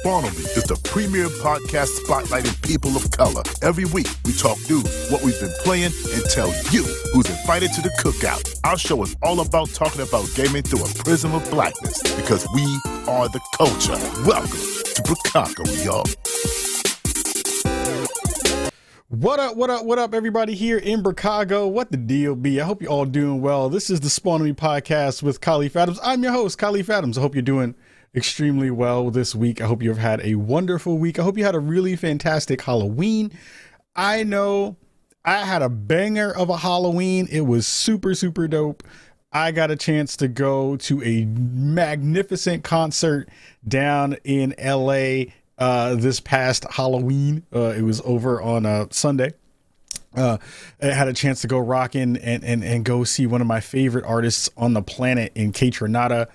Spawn on Me is the premier podcast spotlighting people of color. Every week, we talk news, what we've been playing, and tell you who's invited to the cookout. Our show is all about talking about gaming through a prism of blackness because we are the culture. Welcome to Bricago, y'all. What up, what up, what up, everybody here in Bricago? What the deal be? I hope you're all doing well. This is the Spawn on Me podcast with Kahlief Adams. I'm your host, Kahlief Adams. I hope you're doing extremely well this week. I hope you've had a wonderful week. I hope you had a really fantastic Halloween. I know I had a banger of a Halloween. It was super, super dope. I got a chance to go to a magnificent concert down in LA uh, this past Halloween. Uh, it was over on a Sunday. Uh, I had a chance to go rocking and, and, and go see one of my favorite artists on the planet in Kaytranada.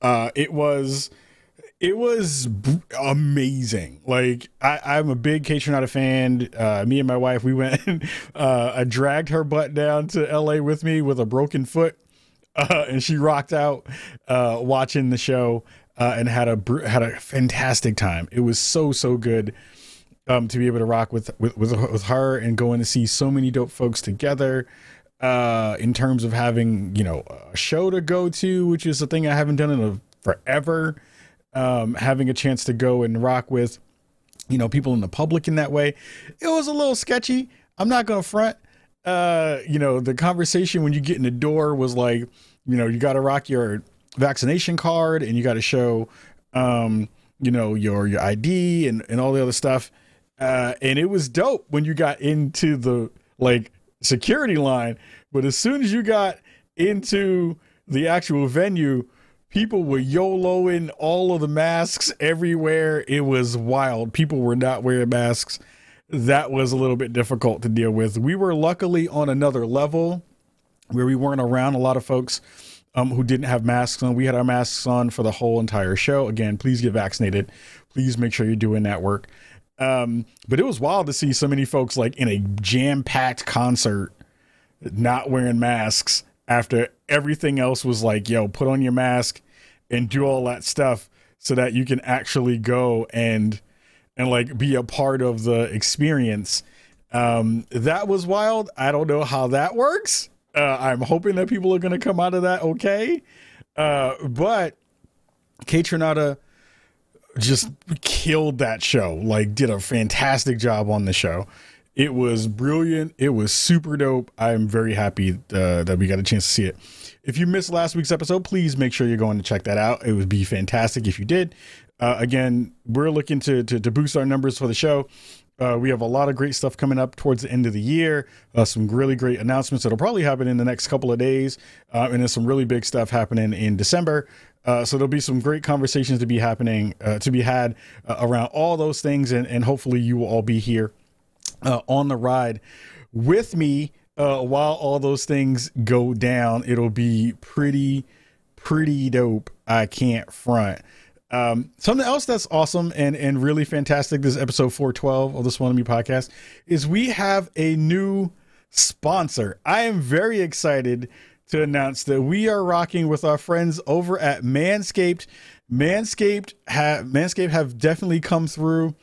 Uh, it was it was amazing. Like I, I'm a big Kaytranada fan. Uh, me and my wife, we went. uh, I dragged her butt down to L.A. with me with a broken foot, uh, and she rocked out uh, watching the show uh, and had a had a fantastic time. It was so so good. Um, to be able to rock with, with with with her and going to see so many dope folks together uh in terms of having you know a show to go to which is a thing i haven't done in a forever um, having a chance to go and rock with, you know, people in the public in that way. It was a little sketchy. I'm not going to front. Uh, you know, the conversation when you get in the door was like, you know, you got to rock your vaccination card and you got to show, um, you know, your your ID and and all the other stuff. Uh, and it was dope when you got into the like security line, but as soon as you got into the actual venue, people were YOLOing all of the masks everywhere. It was wild. People were not wearing masks. That was a little bit difficult to deal with. We were luckily on another level where we weren't around a lot of folks um, who didn't have masks on. We had our masks on for the whole entire show. Again, please get vaccinated. Please make sure you're doing that work. Um, but it was wild to see so many folks like in a jam packed concert not wearing masks after everything else was like, yo, put on your mask and do all that stuff so that you can actually go and and like be a part of the experience. Um, that was wild. I don't know how that works. Uh, I'm hoping that people are going to come out of that okay. Uh, but Kaytranada just killed that show. Like, did a fantastic job on the show. It was brilliant. It was super dope. I'm very happy uh, that we got a chance to see it. If you missed last week's episode, please make sure you're going to check that out. It would be fantastic if you did. Uh, again, we're looking to, to, to boost our numbers for the show. Uh, we have a lot of great stuff coming up towards the end of the year. Uh, some really great announcements that'll probably happen in the next couple of days, uh, and then some really big stuff happening in December. Uh, so there'll be some great conversations to be happening, uh, to be had uh, around all those things, and, and hopefully you will all be here on the ride with me uh, while all those things go down, it'll be pretty, pretty dope. I can't front. Um, something else that's awesome and and really fantastic. This episode 412 of the Spawn on Me podcast is we have a new sponsor. I am very excited to announce that we are rocking with our friends over at Manscaped. Manscaped have Manscaped have definitely come through.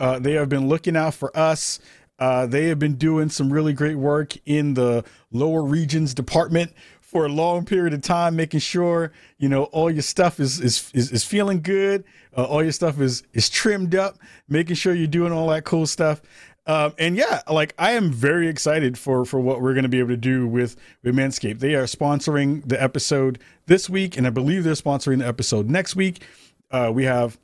Uh, they have been looking out for us. Uh, they have been doing some really great work in the lower regions department for a long period of time, making sure you know all your stuff is is is, is feeling good, uh, all your stuff is is trimmed up, making sure you're doing all that cool stuff. Um, and yeah, like I am very excited for for what we're going to be able to do with with Manscaped. They are sponsoring the episode this week, and I believe they're sponsoring the episode next week. Uh, we have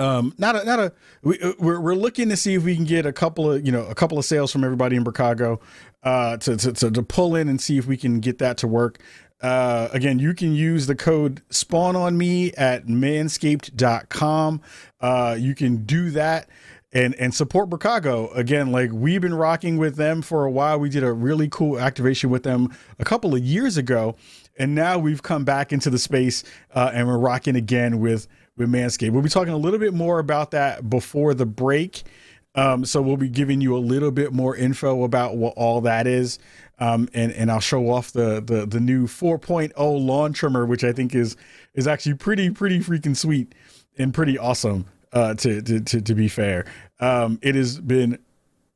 um, not a, not a. We, uh, we're looking to see if we can get a couple of you know a couple of sales from everybody in Bricago uh, to, to, to to pull in and see if we can get that to work. Uh, again, you can use the code spawn on me at manscaped.com. Uh, you can do that and and support Bricago again. Like we've been rocking with them for a while. We did a really cool activation with them a couple of years ago, and now we've come back into the space uh, and we're rocking again with with Manscaped. We'll be talking a little bit more about that before the break. Um, so we'll be giving you a little bit more info about what all that is. Um, and, and I'll show off the, the, the new 4.0 lawn trimmer, which I think is, is actually pretty, pretty freaking sweet and pretty awesome. Uh, to, to to to be fair, um, it has been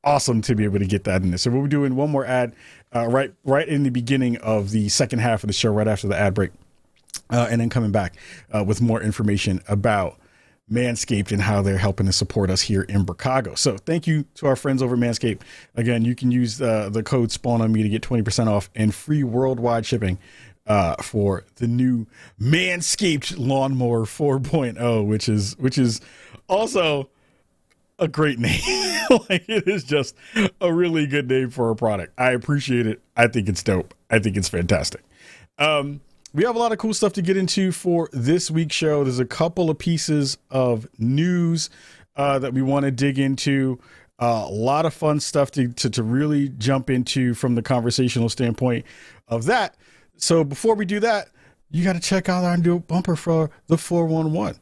awesome to be able to get that in there. So we'll be doing one more ad uh, right right in the beginning of the second half of the show, right after the ad break, uh, and then coming back uh, with more information about Manscaped and how they're helping to support us here in Bricago. So thank you to our friends over Manscaped. Again, you can use uh, the code Spawn on me to get 20% off and free worldwide shipping uh, for the new Manscaped Lawnmower 4.0, which is which is also a great name. like it is just a really good name for a product. I appreciate it. I think it's dope. I think it's fantastic. Um, we have a lot of cool stuff to get into for this week's show. There's a couple of pieces of news uh, that we want to dig into. Uh, a lot of fun stuff to, to, to really jump into from the conversational standpoint of that. So before we do that, you got to check out our new bumper for the 411.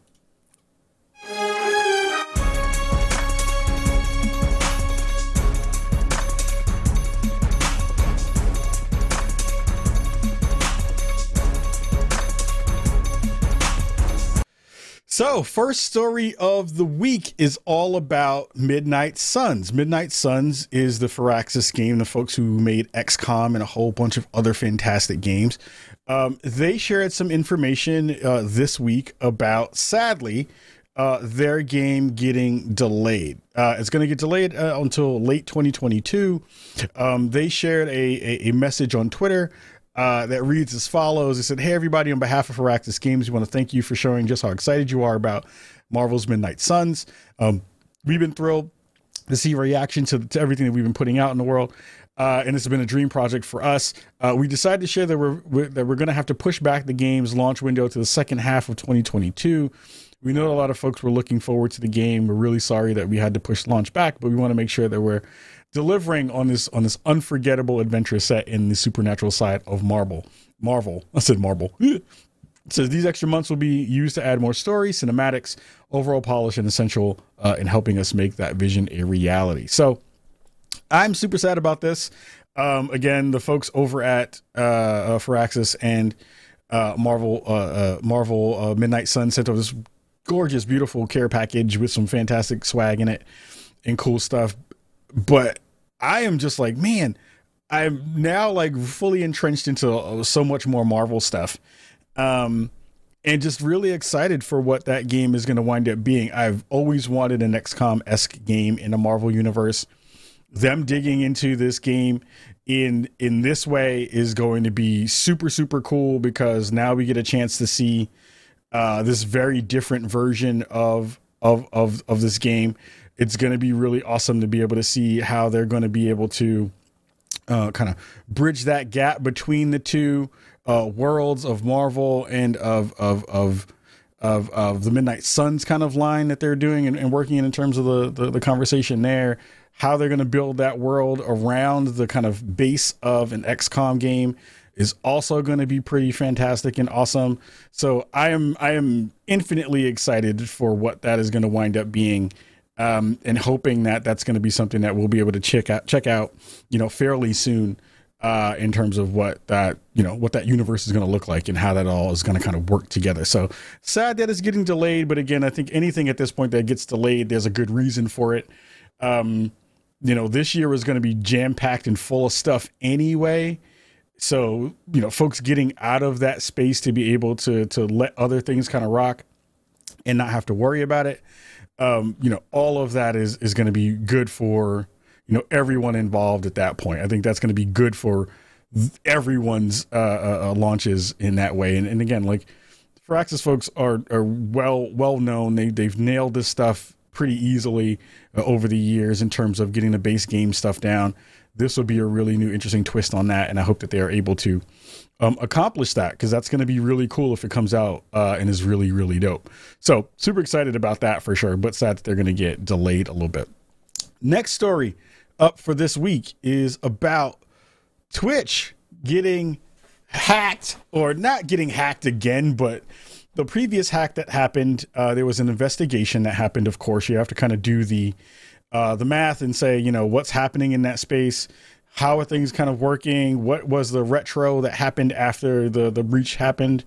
So, first story of the week is all about Midnight Suns. Midnight Suns is the Firaxis game, the folks who made XCOM and a whole bunch of other fantastic games. Um, they shared some information uh, this week about, sadly, uh, their game getting delayed. Uh, it's going to get delayed uh, until late 2022. Um, they shared a, a, a message on Twitter uh, that reads as follows. It said, Hey, everybody, on behalf of Firaxis Games, we want to thank you for showing just how excited you are about Marvel's Midnight Suns. Um, we've been thrilled to see reaction to, to everything that we've been putting out in the world. Uh, and it's been a dream project for us. Uh, we decided to share that we're, we're that we're going to have to push back the game's launch window to the second half of 2022. We know a lot of folks were looking forward to the game. We're really sorry that we had to push launch back, but we want to make sure that we're delivering on this on this unforgettable adventure set in the supernatural side of Marvel. Marvel. I said Marvel. Says these extra months will be used to add more story, cinematics, overall polish, and essential uh, in helping us make that vision a reality. So I'm super sad about this. Um, again, the folks over at uh, uh, Firaxis and uh, Marvel uh, uh, Marvel uh, Midnight Sun sent over this gorgeous, beautiful care package with some fantastic swag in it and cool stuff. But I am just like, man, I'm now like fully entrenched into uh, so much more Marvel stuff. Um, and just really excited for what that game is going to wind up being. I've always wanted an XCOM esque game in a Marvel universe. Them digging into this game in in this way is going to be super super cool because now we get a chance to see uh, this very different version of of of of this game it's going to be really awesome to be able to see how they're going to be able to uh, kind of bridge that gap between the two uh, worlds of Marvel and of of of of, of the Midnight Suns kind of line that they're doing and, and working in, in terms of the, the, the conversation there. How they're going to build that world around the kind of base of an XCOM game is also going to be pretty fantastic and awesome. So I am I am infinitely excited for what that is going to wind up being um, and hoping that that's going to be something that we'll be able to check out, check out, you know, fairly soon. Uh, in terms of what that you know what that universe is going to look like and how that all is going to kind of work together. So sad that it's getting delayed, but again, I think anything at this point that gets delayed, there's a good reason for it. Um, you know, this year was going to be jam packed and full of stuff anyway. So you know, folks getting out of that space to be able to to let other things kind of rock and not have to worry about it um, you know, all of that is is going to be good for you know everyone involved at that point. I think that's going to be good for everyone's uh, uh, uh, launches in that way. And, and again, like Firaxis folks are are well well known. They they've nailed this stuff pretty easily uh, over the years in terms of getting the base game stuff down. This will be a really new, interesting twist on that, and I hope that they are able to um, accomplish that because that's going to be really cool if it comes out uh, and is really really dope. So super excited about that for sure, but sad that they're going to get delayed a little bit. Next story up for this week is about Twitch getting hacked or not getting hacked again, but the previous hack that happened, uh, there was an investigation that happened. Of course, you have to kind of do the uh, the math and say, you know, what's happening in that space how are things kind of working? What was the retro that happened after the the breach happened?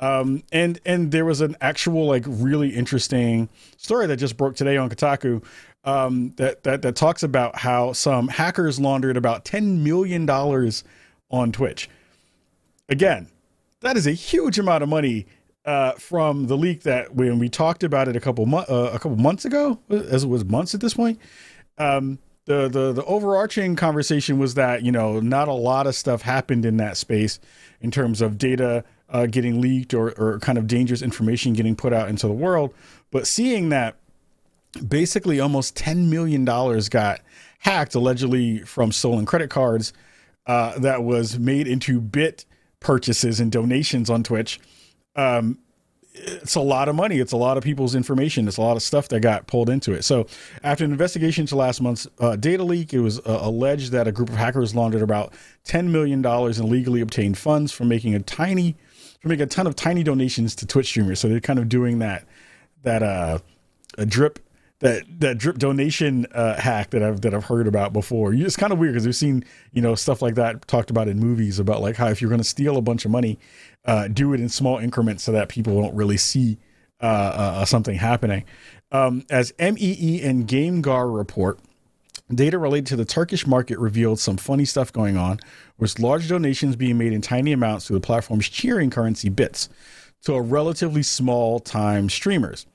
Um, and and there was an actual like really interesting story that just broke today on Kotaku um, that that that talks about how some hackers laundered about ten million dollars on Twitch. Again, that is a huge amount of money uh, from the leak that when we talked about it a couple mo- uh, a couple months ago, as it was months at this point. Um, the the the overarching conversation was that you know not a lot of stuff happened in that space in terms of data uh, getting leaked or or kind of dangerous information getting put out into the world, but seeing that basically almost ten million dollars got hacked allegedly from stolen credit cards uh, that was made into bit purchases and donations on Twitch. Um, it's a lot of money. It's a lot of people's information. It's a lot of stuff that got pulled into it. So, after an investigation into last month's uh, data leak, it was uh, alleged that a group of hackers laundered about $10 million in legally obtained funds from making a tiny, from making a ton of tiny donations to Twitch streamers. So they're kind of doing that, that uh, a drip that that drip donation uh, hack that I've that I've heard about before. It's kind of weird because we've seen you know stuff like that talked about in movies about like how if you're going to steal a bunch of money, uh, do it in small increments so that people don't really see uh, uh something happening. Um, as MEE and GameGar report, data related to the Turkish market revealed some funny stuff going on, with large donations being made in tiny amounts through the platform's cheering currency bits to a relatively small time streamers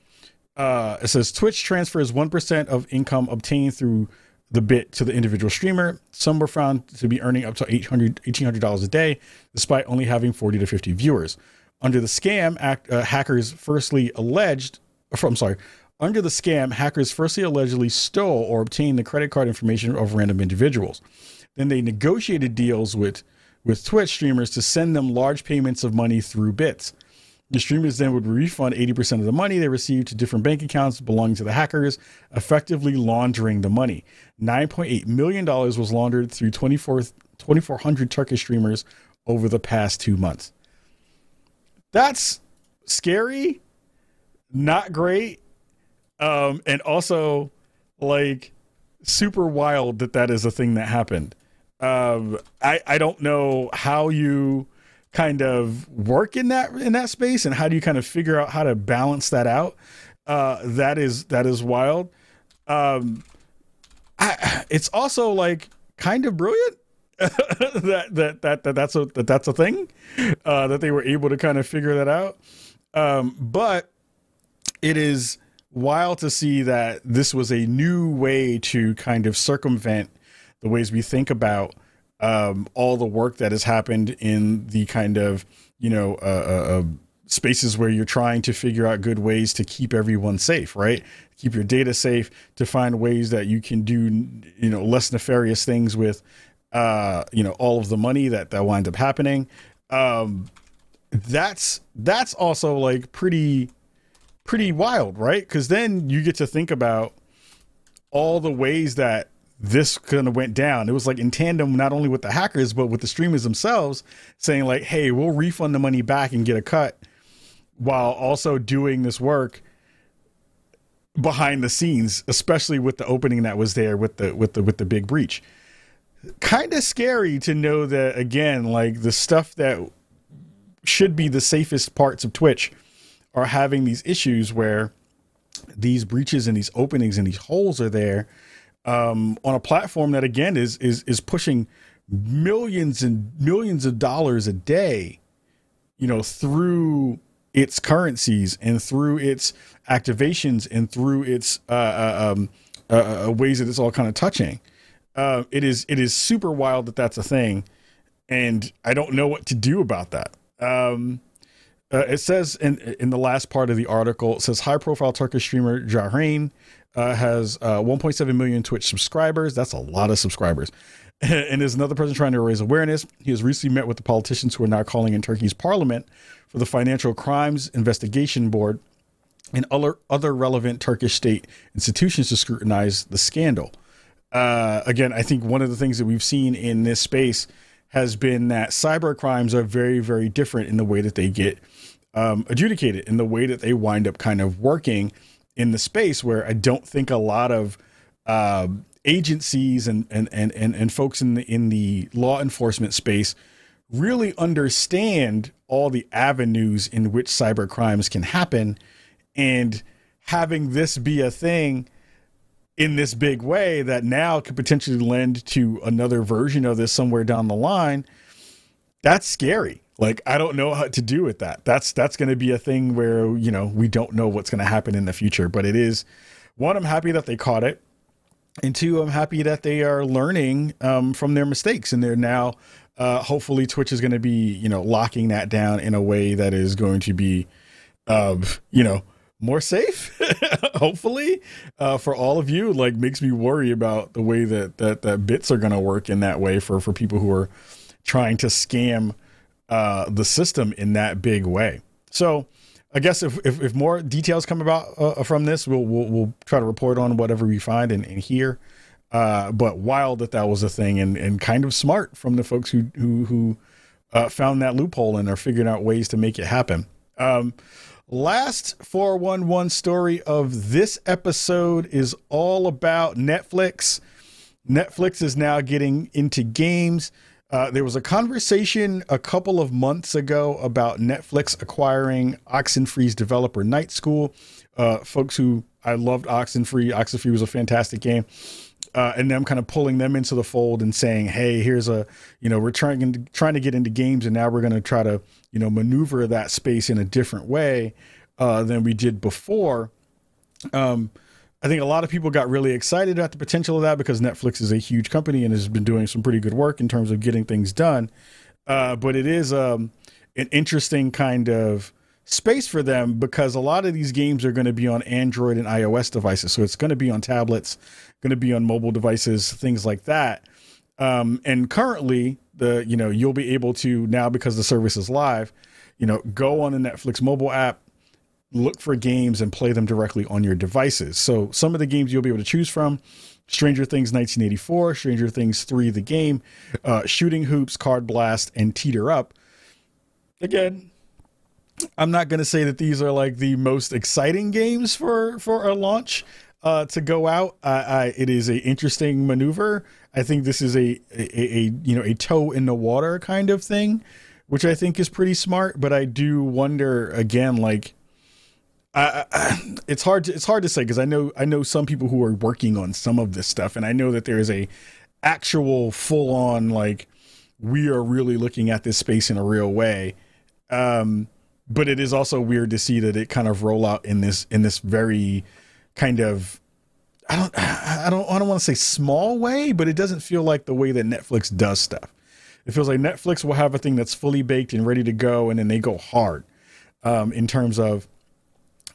uh, it says Twitch transfers 1% of income obtained through the bit to the individual streamer. Some were found to be earning up to $800, $1,800 a day, despite only having 40 to 50 viewers. Under the scam, act, uh, hackers firstly alleged, I'm sorry, under the scam, hackers firstly allegedly stole or obtained the credit card information of random individuals. Then they negotiated deals with, with Twitch streamers to send them large payments of money through bits. The streamers then would refund 80% of the money they received to different bank accounts belonging to the hackers, effectively laundering the money. $9.8 million was laundered through 2,400 Turkish streamers over the past two months. That's scary, not great, um, and also like super wild that that is a thing that happened. Um, I, I don't know how you kind of work in that in that space? And how do you kind of figure out how to balance that out? Uh, that is that is wild. Um, I, it's also like kind of brilliant that, that that that that's a that that's a thing uh, that they were able to kind of figure that out. Um, but it is wild to see that this was a new way to kind of circumvent the ways we think about um, all the work that has happened in the kind of you know uh, uh, uh, spaces where you're trying to figure out good ways to keep everyone safe, right? Keep your data safe, to find ways that you can do you know less nefarious things with uh, you know all of the money that that winds up happening. Um, that's that's also like pretty pretty wild, right? Because then you get to think about all the ways that this kind of went down. It was like in tandem, not only with the hackers, but with the streamers themselves saying, like, hey, we'll refund the money back and get a cut while also doing this work behind the scenes, especially with the opening that was there with the with the with the big breach. Kind of scary to know that again, like the stuff that should be the safest parts of Twitch are having these issues where these breaches and these openings and these holes are there um, on a platform that again is is is pushing millions and millions of dollars a day, you know, through its currencies and through its activations and through its uh, uh um, uh, uh, ways that it's all kind of touching. Uh, it is it is super wild that that's a thing, and I don't know what to do about that. Um, uh, it says in in the last part of the article, it says high profile Turkish streamer Jahrein uh, has uh, 1.7 million Twitch subscribers. That's a lot of subscribers. and is another person trying to raise awareness. He has recently met with the politicians who are now calling in Turkey's parliament for the Financial Crimes Investigation Board and other, other relevant Turkish state institutions to scrutinize the scandal. Uh, again, I think one of the things that we've seen in this space has been that cyber crimes are very, very different in the way that they get um, adjudicated, in the way that they wind up kind of working in the space where I don't think a lot of uh, agencies and, and and and and folks in the in the law enforcement space really understand all the avenues in which cyber crimes can happen. And having this be a thing in this big way that now could potentially lend to another version of this somewhere down the line that's scary like i don't know how to do with that. That's that's going to be a thing where you know we don't know what's going to happen in the future but it is one i'm happy that they caught it and two i'm happy that they are learning um, from their mistakes and they're now uh, hopefully twitch is going to be you know locking that down in a way that is going to be uh, you know more safe hopefully uh, for all of you. Like makes me worry about the way that that, that bits are going to work in that way for for people who are trying to scam uh, the system in that big way so i guess if if, if more details come about uh, from this we'll, we'll, we'll try to report on whatever we find and, and hear uh, but wild that that was a thing and and kind of smart from the folks who who who uh, found that loophole and are figuring out ways to make it happen um, Last 411 story of this episode is all about Netflix. Netflix is now getting into games. Uh, there was a conversation a couple of months ago about Netflix acquiring Oxenfree's developer Night School. Uh, folks who I loved Oxenfree. Oxenfree was a fantastic game uh, and them kind of pulling them into the fold and saying, "Hey, here's a you know we're trying trying to get into games, and now we're going to try to you know maneuver that space in a different way uh, than we did before." Um, I think a lot of people got really excited about the potential of that because Netflix is a huge company and has been doing some pretty good work in terms of getting things done. Uh, but it is um, an interesting kind of space for them because a lot of these games are going to be on Android and iOS devices. So it's going to be on tablets, going to be on mobile devices, things like that. Um, and currently, the you know you'll be able to now because the service is live, you know, go on the Netflix mobile app, look for games and play them directly on your devices. So some of the games you'll be able to choose from. Stranger Things 1984, Stranger Things 3 the game, uh, Shooting Hoops, Card Blast, and Teeter Up. Again, I'm not going to say that these are like the most exciting games for for a launch uh, to go out. I, it is a interesting maneuver. I think this is a, a, a you know a toe in the water kind of thing, which I think is pretty smart. But I do wonder again, like. It's hard to it's hard to say because I know I know some people who are working on some of this stuff, and I know that there is a actual full on like we are really looking at this space in a real way. Um, but it is also weird to see that it kind of roll out in this in this very kind of I don't I don't I don't want to say small way, but it doesn't feel like the way that Netflix does stuff. It feels like Netflix will have a thing that's fully baked and ready to go, and then they go hard um, in terms of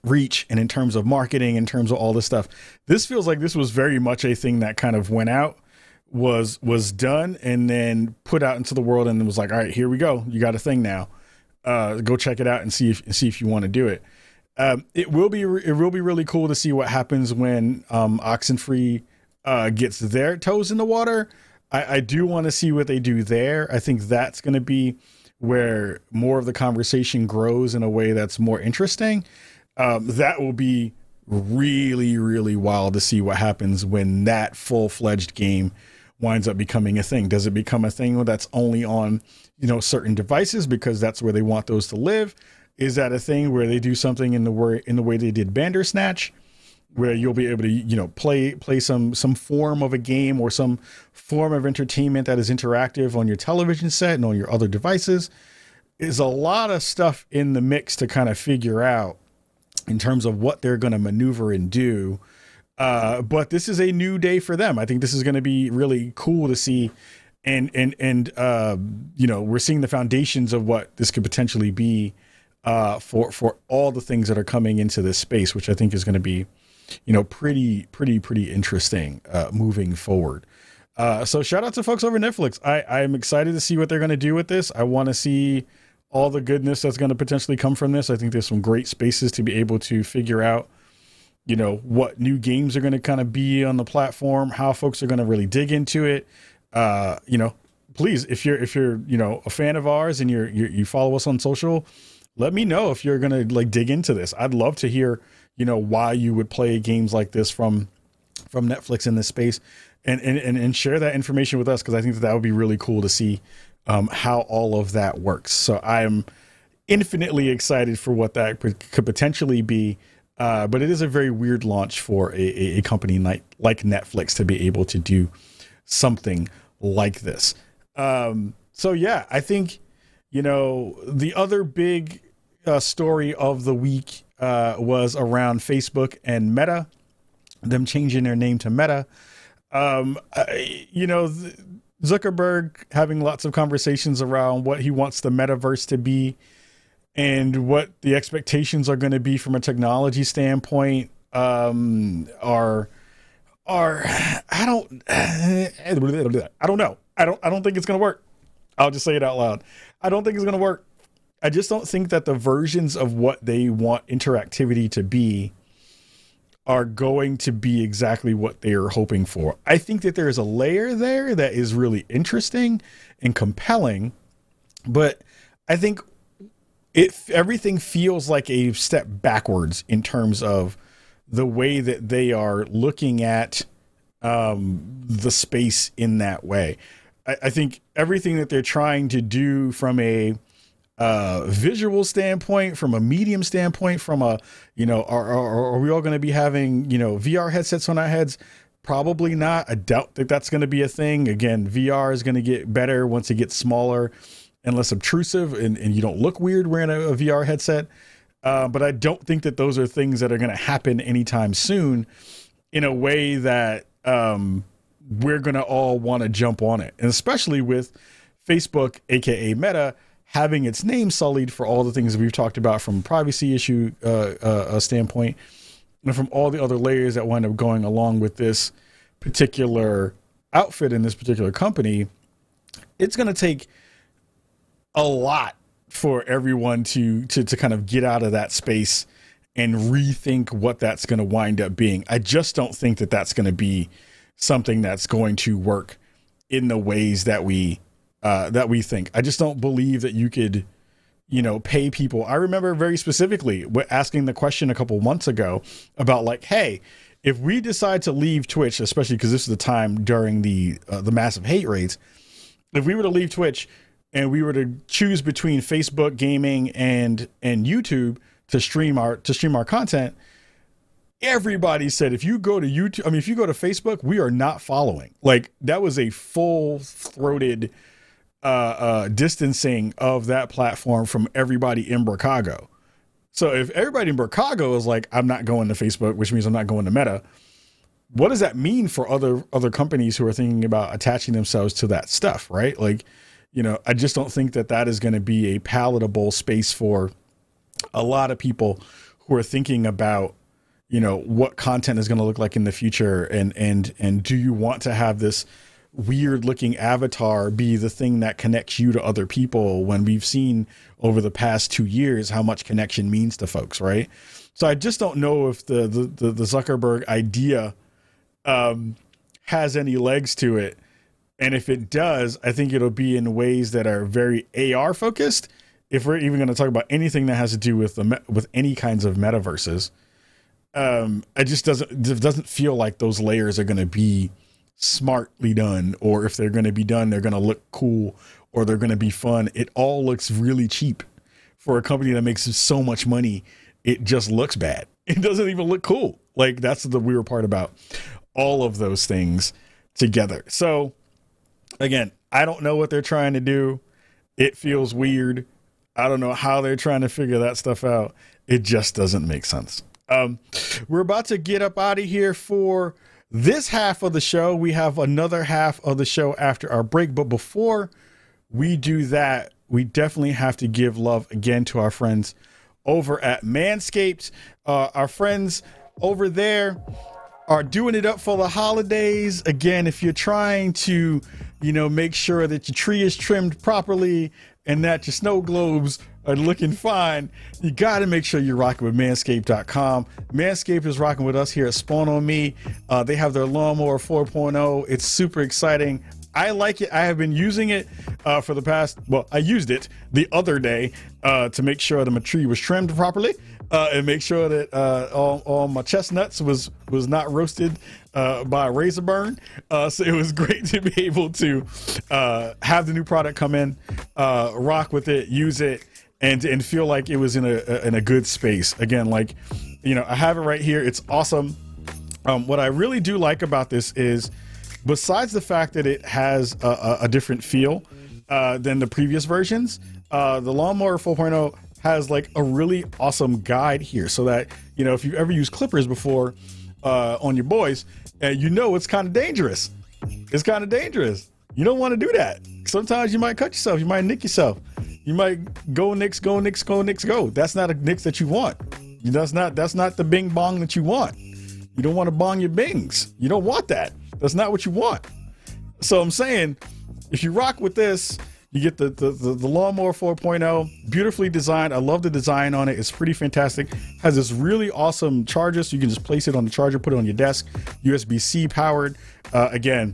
reach and in terms of marketing, in terms of all this stuff. This feels like this was very much a thing that kind of went out, was was done, and then put out into the world, and was like, all right, here we go. You got a thing now uh, go check it out and see if see if you want to do it. Um, it will be it will be really cool to see what happens when um, Oxenfree uh, gets their toes in the water. I, I do want to see what they do there. I think that's going to be where more of the conversation grows in a way that's more interesting. Um, that will be really really wild to see what happens when that full fledged game winds up becoming a thing. Does it become a thing that's only on you know certain devices because that's where they want those to live is that a thing where they do something in the way in the way they did bandersnatch where you'll be able to you know play play some some form of a game or some form of entertainment that is interactive on your television set and on your other devices is a lot of stuff in the mix to kind of figure out in terms of what they're going to maneuver and do uh, but this is a new day for them i think this is going to be really cool to see and and and uh, you know we're seeing the foundations of what this could potentially be uh, for for all the things that are coming into this space, which I think is going to be you know pretty pretty pretty interesting uh, moving forward. Uh, so shout out to folks over Netflix. I I'm excited to see what they're going to do with this. I want to see all the goodness that's going to potentially come from this. I think there's some great spaces to be able to figure out you know what new games are going to kind of be on the platform, how folks are going to really dig into it uh, you know, please, if you're if you're you know a fan of ours and you're, you're you follow us on social, let me know if you're gonna like dig into this. I'd love to hear you know why you would play games like this from from Netflix in this space, and and, and share that information with us because I think that that would be really cool to see um, how all of that works. So I'm infinitely excited for what that could potentially be. Uh, but it is a very weird launch for a, a company like, like Netflix to be able to do something like this. Um, so yeah, I think you know the other big uh, story of the week uh, was around Facebook and Meta, them changing their name to Meta. Um, I, you know, Zuckerberg having lots of conversations around what he wants the metaverse to be and what the expectations are going to be from a technology standpoint um, are are I don't I don't know. I don't I don't think it's going to work. I'll just say it out loud. I don't think it's going to work. I just don't think that the versions of what they want interactivity to be are going to be exactly what they are hoping for. I think that there is a layer there that is really interesting and compelling, but I think it everything feels like a step backwards in terms of the way that they are looking at um, the space in that way. I, I, think everything that they're trying to do from a uh, visual standpoint, from a medium standpoint, from a you know, are are, are we all going to be having you know VR headsets on our heads? Probably not. I doubt that that's going to be a thing. Again, VR is going to get better once it gets smaller and less obtrusive and, and you don't look weird wearing a, a VR headset. Uh, but I don't think that those are things that are going to happen anytime soon in a way that um, we're going to all want to jump on it. And especially with Facebook, aka Meta, having its name sullied for all the things we've talked about from a privacy issue uh, uh, standpoint and from all the other layers that wind up going along with this particular outfit in this particular company, it's going to take a lot for everyone to to to kind of get out of that space and rethink what that's going to wind up being. I just don't think that that's going to be something that's going to work in the ways that we uh, that we think. I just don't believe that you could, you know, pay people. I remember very specifically asking the question a couple months ago about like, hey, if we decide to leave Twitch, especially because this is the time during the uh, the massive hate rates, if we were to leave Twitch, and we were to choose between Facebook gaming and and YouTube to stream our to stream our content, everybody said if you go to YouTube, I mean if you go to Facebook, we are not following. Like that was a full throated uh, uh, distancing of that platform from everybody in Bricago. So if everybody in Bricago is like, I'm not going to Facebook, which means I'm not going to Meta, what does that mean for other other companies who are thinking about attaching themselves to that stuff, right? Like you know, I just don't think that that is going to be a palatable space for a lot of people who are thinking about, you know, what content is going to look like in the future, and and and do you want to have this weird looking avatar be the thing that connects you to other people when we've seen over the past two years how much connection means to folks, right? So I just don't know if the the the, the Zuckerberg idea um, has any legs to it and if it does, I think it'll be in ways that are very AR focused. If we're even going to talk about anything that has to do with the with any kinds of metaverses, um, it just doesn't it doesn't feel like those layers are going to be smartly done, or if they're going to be done, they're going to look cool or they're going to be fun. It all looks really cheap for a company that makes so much money. It just looks bad. It doesn't even look cool. Like that's the weird part about all of those things together. So again, I don't know what they're trying to do. It feels weird. I don't know how they're trying to figure that stuff out. It just doesn't make sense. Um, we're about to get up out of here for this half of the show. We have another half of the show after our break. But before we do that, we definitely have to give love again to our friends over at Manscaped. Uh, our friends over there are doing it up for the holidays. Again, if you're trying to you know, make sure that your tree is trimmed properly and that your snow globes are looking fine, you got to make sure you're rocking with manscaped.com. Manscaped is rocking with us here at Spawn on Me. Uh, they have their lawnmower 4.0. It's super exciting. I like it. I have been using it uh, for the past, well, I used it the other day uh, to make sure that my tree was trimmed properly. uh, and make sure that uh, all, all my chestnuts was was not roasted uh, by a razor burn. Uh, so it was great to be able to uh, have the new product come in, uh, rock with it, use it, and and feel like it was in a in a good space. Again, like you know, I have it right here. It's awesome. Um, what I really do like about this is, besides the fact that it has a, a, a different feel uh, than the previous versions, uh, the Lawnmower 4.0 has like a really awesome guide here, so that you know if you've ever used clippers before uh, on your boys, and you know it's kind of dangerous. It's kind of dangerous. You don't want to do that. Sometimes you might cut yourself. You might nick yourself. You might go nicks, go nicks, go nicks, go. That's not a nicks that you want. That's not that's not the bing bong that you want. You don't want to bong your bings. You don't want that. That's not what you want. So I'm saying, if you rock with this, you get the the, the, the lawnmower 4.0, beautifully designed. I love the design on it. It's pretty fantastic. Has this really awesome charger, so you can just place it on the charger, put it on your desk. USB C powered. Uh, again,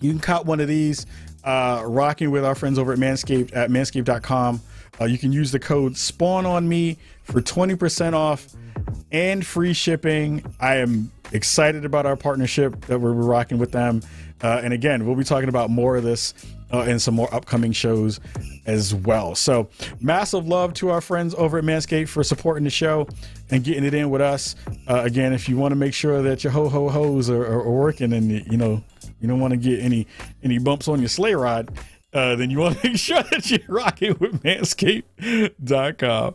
you can cop one of these. Uh, rocking with our friends over at Manscaped at manscaped.com. Uh, you can use the code Spawn on Me for 20% off and free shipping. I am excited about our partnership that we're rocking with them. Uh, and again, we'll be talking about more of this uh, in some more upcoming shows as well. So, massive love to our friends over at Manscaped for supporting the show and getting it in with us. Uh, again, if you want to make sure that your ho ho hos are, are working and you know you don't want to get any any bumps on your sleigh ride, uh, then you want to make sure that you're rocking with manscaped.com.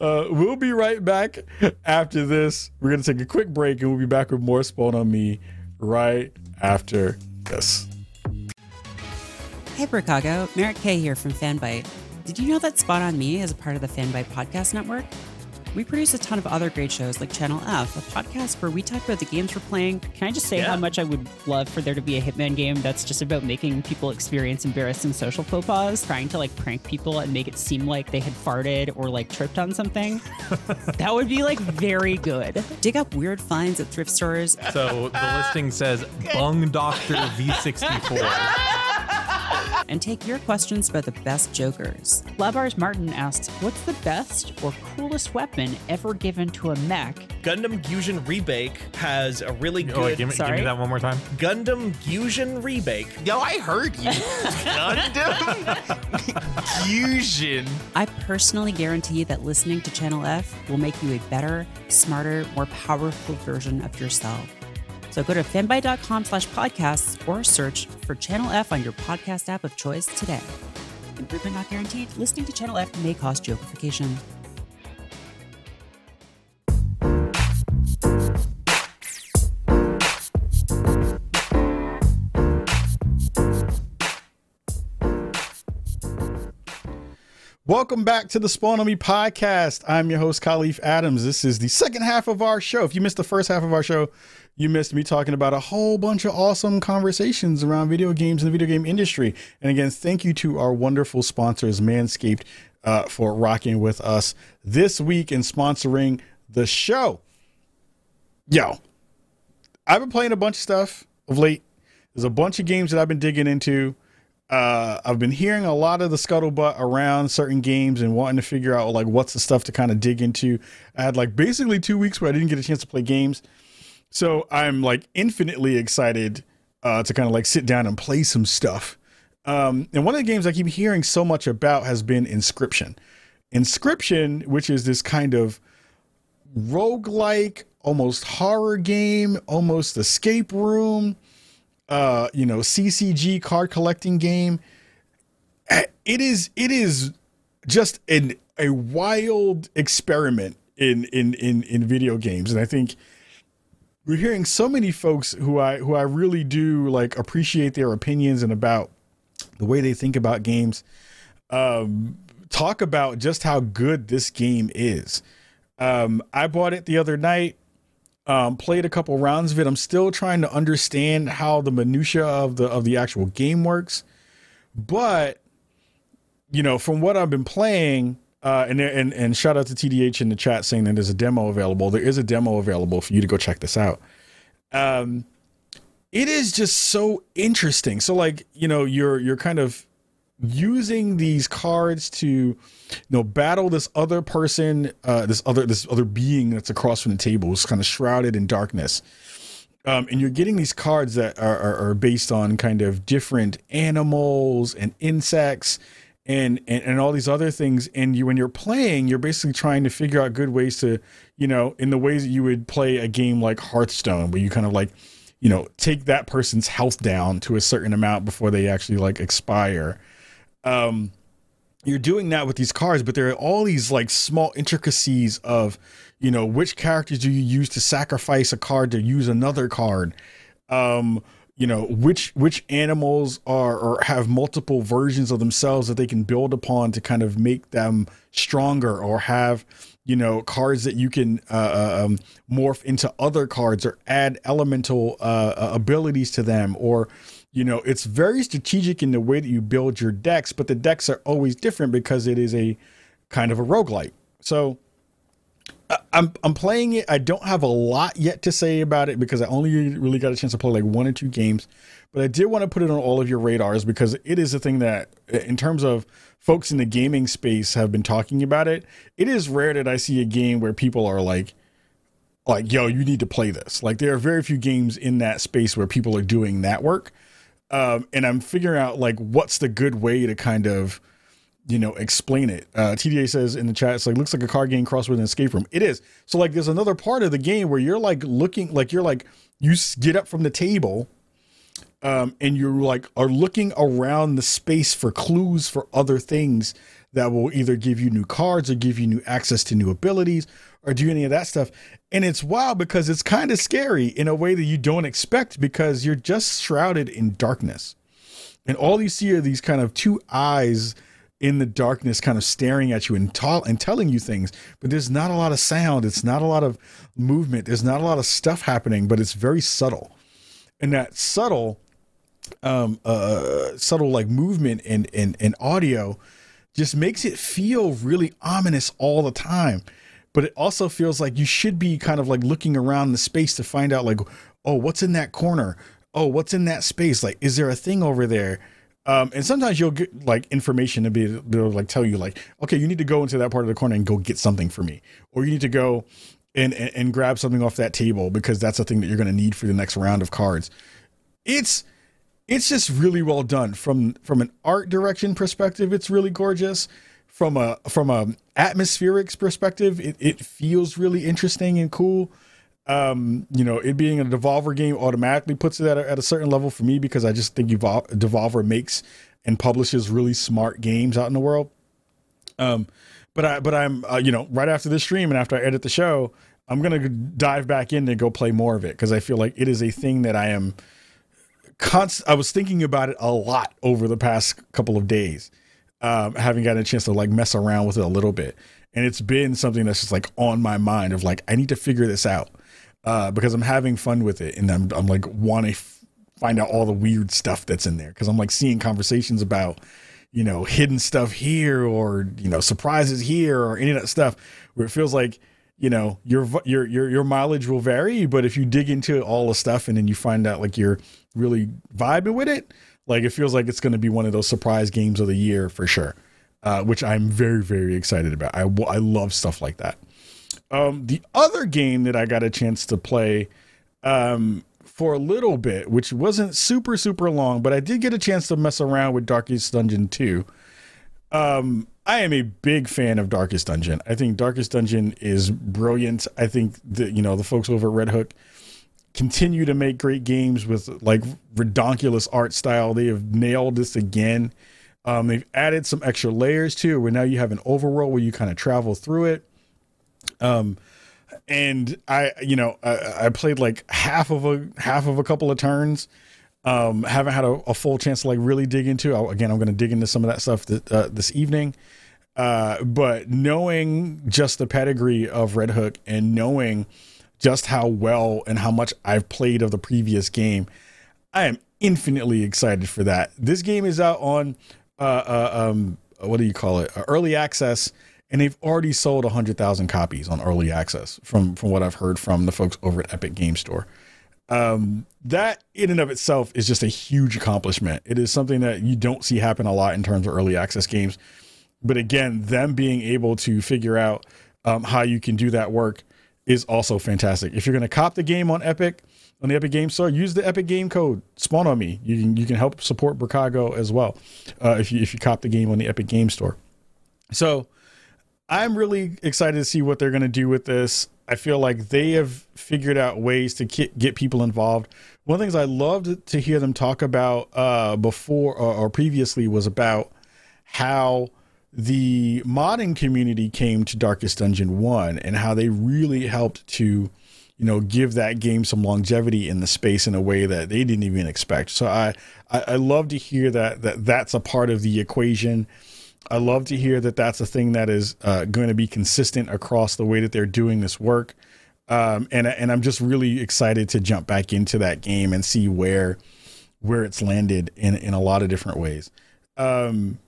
Uh, we'll be right back after this. We're going to take a quick break and we'll be back with more Spawn on Me right after this. Hey, Bricago. Merritt K here from Fanbyte. Did you know that Spawn on Me is a part of the Fanbyte Podcast Network? We produce a ton of other great shows like Channel F, a podcast where we talk about the games we're playing. Can I just say Yeah. how much I would love for there to be a Hitman game that's just about making people experience embarrassing social faux pas, trying to like prank people and make it seem like they had farted or like tripped on something? that would be like very good. Dig up weird finds at thrift stores So the listing says Bung Doctor V64. and take your questions about the best jokers. Labars Martin asks, "What's the best or coolest weapon ever given to a mech?" Gundam Fusion Rebake has a really good Oh, wait, give me, give Sorry? me that one more time. Gundam Fusion Rebake. Yo, I heard you. Gundam Fusion. I personally guarantee that listening to Channel F will make you a better, smarter, more powerful version of yourself. So go to fanbyte.com slash podcasts or search for Channel F on your podcast app of choice today. Improvement not guaranteed. Listening to Channel F may cause jokeification. Welcome back to the Spawn on Me podcast. I'm your host, Kahlief Adams. This is the second half of our show. If you missed the first half of our show, you missed me talking about a whole bunch of awesome conversations around video games and the video game industry. And again, thank you to our wonderful sponsors, Manscaped, uh, for rocking with us this week and sponsoring the show. Yo, I've been playing a bunch of stuff of late. There's a bunch of games that I've been digging into uh, I've been hearing a lot of the scuttlebutt around certain games and wanting to figure out like what's the stuff to kind of dig into. I had like basically two weeks where I didn't get a chance to play games, so I'm like infinitely excited uh, to kind of like sit down and play some stuff. Um, and one of the games I keep hearing so much about has been Inscription. Inscription, which is this kind of roguelike, almost horror game, almost escape room uh you know ccg card collecting game Uh, it is it is just an a wild experiment in in in in video games. And i think we're hearing so many folks who i who i really do like appreciate their opinions and about the way they think about games um talk about just how good this game is. Um i bought it the other night um, played a couple rounds of it. I'm still trying to understand how the minutia of the of the actual game works, but you know, from what I've been playing, uh, and and and shout out to TDH in the chat saying that there's a demo available. There is a demo available for you to go check this out. Um, it is just so interesting. So like you know, you're you're kind of using these cards to you know battle this other person uh this other this other being that's across from the table is kind of shrouded in darkness. Um and you're getting these cards that are, are, are based on kind of different animals and insects and, and and all these other things. And you when you're playing you're basically trying to figure out good ways to you know in the ways that you would play a game like hearthstone where you kind of like you know take that person's health down to a certain amount before they actually like expire um you're doing that with these cards but there are all these like small intricacies of you know which characters do you use to sacrifice a card to use another card? Um you know which which animals are or have multiple versions of themselves that they can build upon to kind of make them stronger or have you know cards that you can uh, uh, um, morph into other cards or add elemental uh, uh, abilities to them or you know it's very strategic in the way that you build your decks but the decks are always different because it is a kind of a roguelite so I'm I'm playing it. I don't have a lot yet to say about it because I only really got a chance to play like one or two games. But I did want to put it on all of your radars because it is a thing that, in terms of folks in the gaming space, have been talking about it. It is rare that I see a game where people are like, like, yo, you need to play this. Like, there are very few games in that space where people are doing that work. Um, and I'm figuring out like what's the good way to kind of you know, explain it. Uh, TDA says in the chat, it's like looks like a card game crossed with an escape room. It is. So like, there's another part of the game where you're like looking, like you're like you get up from the table, um, and you're like are looking around the space for clues for other things that will either give you new cards or give you new access to new abilities or do any of that stuff. And it's wild because it's kind of scary in a way that you don't expect because you're just shrouded in darkness. And all you see are these kind of two eyes in the darkness kind of staring at you and, ta- and telling you things but there's not a lot of sound it's not a lot of movement there's not a lot of stuff happening but it's very subtle and that subtle um uh subtle like movement and and, and audio just makes it feel really ominous all the time but it also feels like you should be kind of like looking around the space to find out like oh what's in that corner? Oh what's in that space? Like is there a thing over there? Um, and sometimes you'll get like information to be able to like tell you like okay you need to go into that part of the corner and go get something for me. Or you need to go and and, and grab something off that table because that's a thing that you're going to need for the next round of cards. It's it's just really well done. From from an art direction perspective it's really gorgeous from a from a atmospherics perspective it, it feels really interesting and cool. Um you know it being a devolver game automatically puts it at a, at a certain level for me because i just think Evol- devolver makes and publishes really smart games out in the world. Um but i but i'm uh, you know right after this stream and after i edit the show i'm gonna dive back in and go play more of it because i feel like it is a thing that i am const- I was thinking about it a lot over the past couple of days, um, having gotten a chance to like mess around with it a little bit, and it's been something that's just like on my mind of like I need to figure this out uh, because I'm having fun with it, and I'm I'm like want to f- find out all the weird stuff that's in there. Because I'm like seeing conversations about you know hidden stuff here or you know surprises here or any of that stuff where it feels like you know your your your your mileage will vary. But if you dig into all the stuff and then you find out like you're really vibing with it like it feels like it's going to be one of those surprise games of the year for sure uh, which i'm very very excited about. I I love stuff like that. Um, the other game that i got a chance to play um, for a little bit which wasn't super super long but i did get a chance to mess around with darkest dungeon 2 um i am a big fan of darkest dungeon. I think darkest dungeon is brilliant. I think that you know the folks over at red hook continue to make great games with like redonkulous art style. They have nailed this again. Um they've added some extra layers to it where now you have an overworld where you kind of travel through it. Um and i you know I, I played like half of a half of a couple of turns. Um haven't had a, a full chance to like really dig into it. again i'm going to dig into some of that stuff th- uh, this evening. Uh but knowing just the pedigree of red hook and knowing just how well and how much i've played of the previous game i am infinitely excited for that this game is out on uh, uh um what do you call it uh, early access and they've already sold 100000 copies on early access from from what i've heard from the folks over at epic game store Um, that in and of itself is just a huge accomplishment. It is something that you don't see happen a lot in terms of early access games. But again, them being able to figure out um, how you can do that work is also fantastic. If you're going to cop the game on Epic, on the Epic Game Store, use the Epic Game code Spawn on Me. You can you can help support Bricago as well uh, if you if you cop the game on the Epic Game Store. So I'm really excited to see what they're going to do with this. I feel like they have figured out ways to get, get people involved. One of the things I loved to hear them talk about uh, before or, or previously was about how the modding community came to Darkest Dungeon 1 and how they really helped to, you know, give that game some longevity in the space in a way that they didn't even expect. So I, I, I love to hear that, that that's a part of the equation I love to hear that that's a thing that is uh, going to be consistent across the way that they're doing this work. Um, and and I'm just really excited to jump back into that game and see where where it's landed in in a lot of different ways. Um,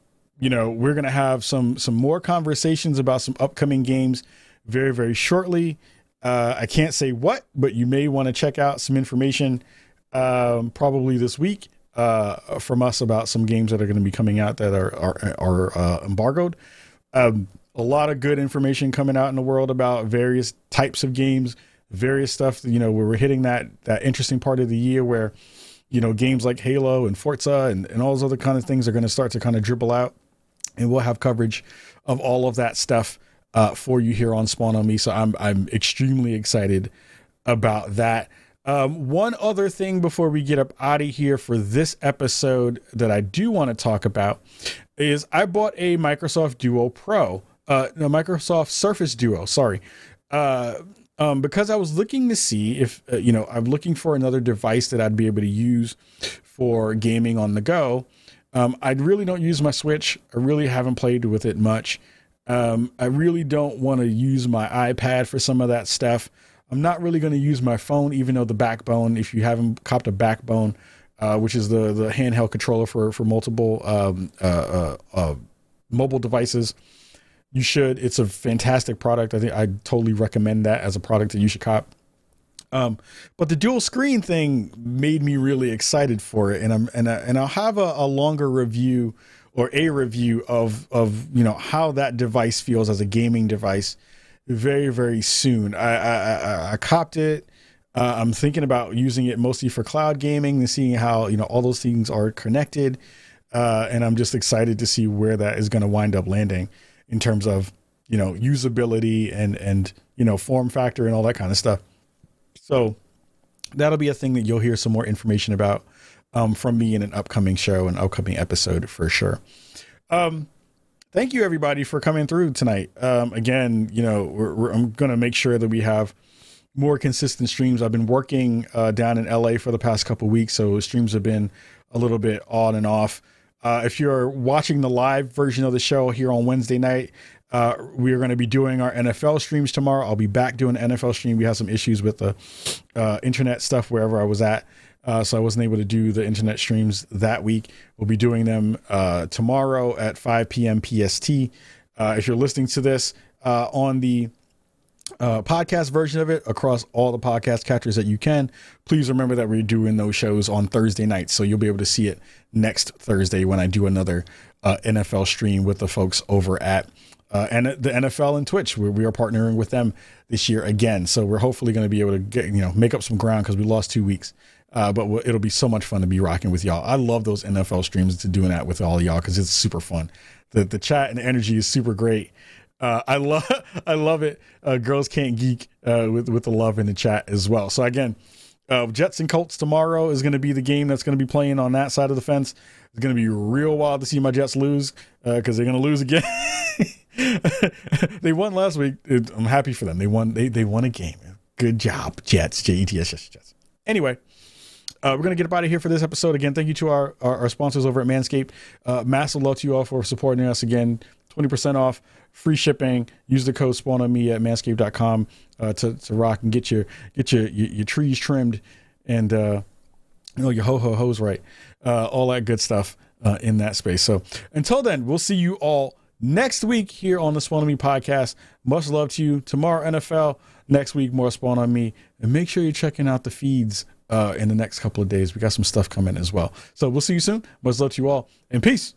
you know, we're gonna have some some more conversations about some upcoming games very very shortly. Uh, I can't say what, but you may want to check out some information um, probably this week uh, from us about some games that are going to be coming out that are are, are uh, embargoed. Um, a lot of good information coming out in the world about various types of games, various stuff. You know, where we're hitting that that interesting part of the year where you know games like Halo and Forza and, and all those other kind of things are going to start to kind of dribble out, and we'll have coverage of all of that stuff uh, for you here on Spawn on Me. So I'm I'm extremely excited about that. Um, one other thing before we get up out of here for this episode that I do want to talk about is I bought a Microsoft Duo Pro, uh, no, Microsoft Surface Duo, sorry. Uh, um, because I was looking to see if, uh, you know, I'm looking for another device that I'd be able to use for gaming on the go. Um, I really don't use my Switch. I really haven't played with it much. Um, I really don't want to use my iPad for some of that stuff. I'm not really going to use my phone, even though the Backbone, if you haven't copped a Backbone, uh, which is the the handheld controller for for multiple um, uh, uh, uh, mobile devices, you should. It's a fantastic product. I think I totally recommend that as a product that you should cop. Um, but the dual screen thing made me really excited for it, and I'm and I, and I'll have a, a longer review or a review of of you know how that device feels as a gaming device very very soon. I I, I, I copped it. Uh, I'm thinking about using it mostly for cloud gaming and seeing how you know all those things are connected. Uh, and I'm just excited to see where that is going to wind up landing in terms of you know usability and and you know form factor and all that kind of stuff. So that'll be a thing that you'll hear some more information about um, from me in an upcoming show, an upcoming episode for sure. Um, thank you everybody for coming through tonight. Um, again, you know, we're, we're, I'm going to make sure that we have more consistent streams. I've been working uh, down in LA for the past couple weeks, so streams have been a little bit on and off. Uh, if you're watching the live version of the show here on Wednesday night, uh, we are going to be doing our NFL streams tomorrow. I'll be back doing NFL stream. We had some issues with the uh, internet stuff wherever I was at. Uh, so I wasn't able to do the internet streams that week. We'll be doing them uh, tomorrow at 5 p.m. PST. Uh, if you're listening to this uh, on the podcast version of it across all the podcast catchers that you can, please remember that we're doing those shows on Thursday nights. So you'll be able to see it next Thursday when I do another NFL stream with the folks over at uh, and the NFL and Twitch. We, we are partnering with them this year again, so we're hopefully going to be able to get you know make up some ground because we lost two weeks. Uh, but it'll be so much fun to be rocking with y'all. I love those NFL streams to doing that with all of y'all because it's super fun. The the chat and the energy is super great. Uh, I love I love it. Uh, Girls can't geek uh, with with the love in the chat as well. So again, uh, Jets and Colts tomorrow is going to be the game that's going to be playing on that side of the fence. It's going to be real wild to see my Jets lose because they're going to lose again. they won last week. I'm happy for them. They won. They they won a game. Good job, Jets. J E T S Jets. Anyway, uh, we're going to get up out of here for this episode. Again, thank you to our, our, our sponsors over at Manscaped. Uh, massive love to you all for supporting us. Again, 20% off, free shipping. Use the code spawn on me at manscaped.com uh, to, to rock and get your get your, your, your trees trimmed and uh, you know your ho ho hos right. Uh, all that good stuff uh, in that space. So until then, we'll see you all next week here on the Spawn on Me podcast. Much love to you. Tomorrow, NFL. Next week, more Spawn on Me. And make sure you're checking out the feeds uh, in the next couple of days. We got some stuff coming as well. So we'll see you soon. Much love to you all, and peace.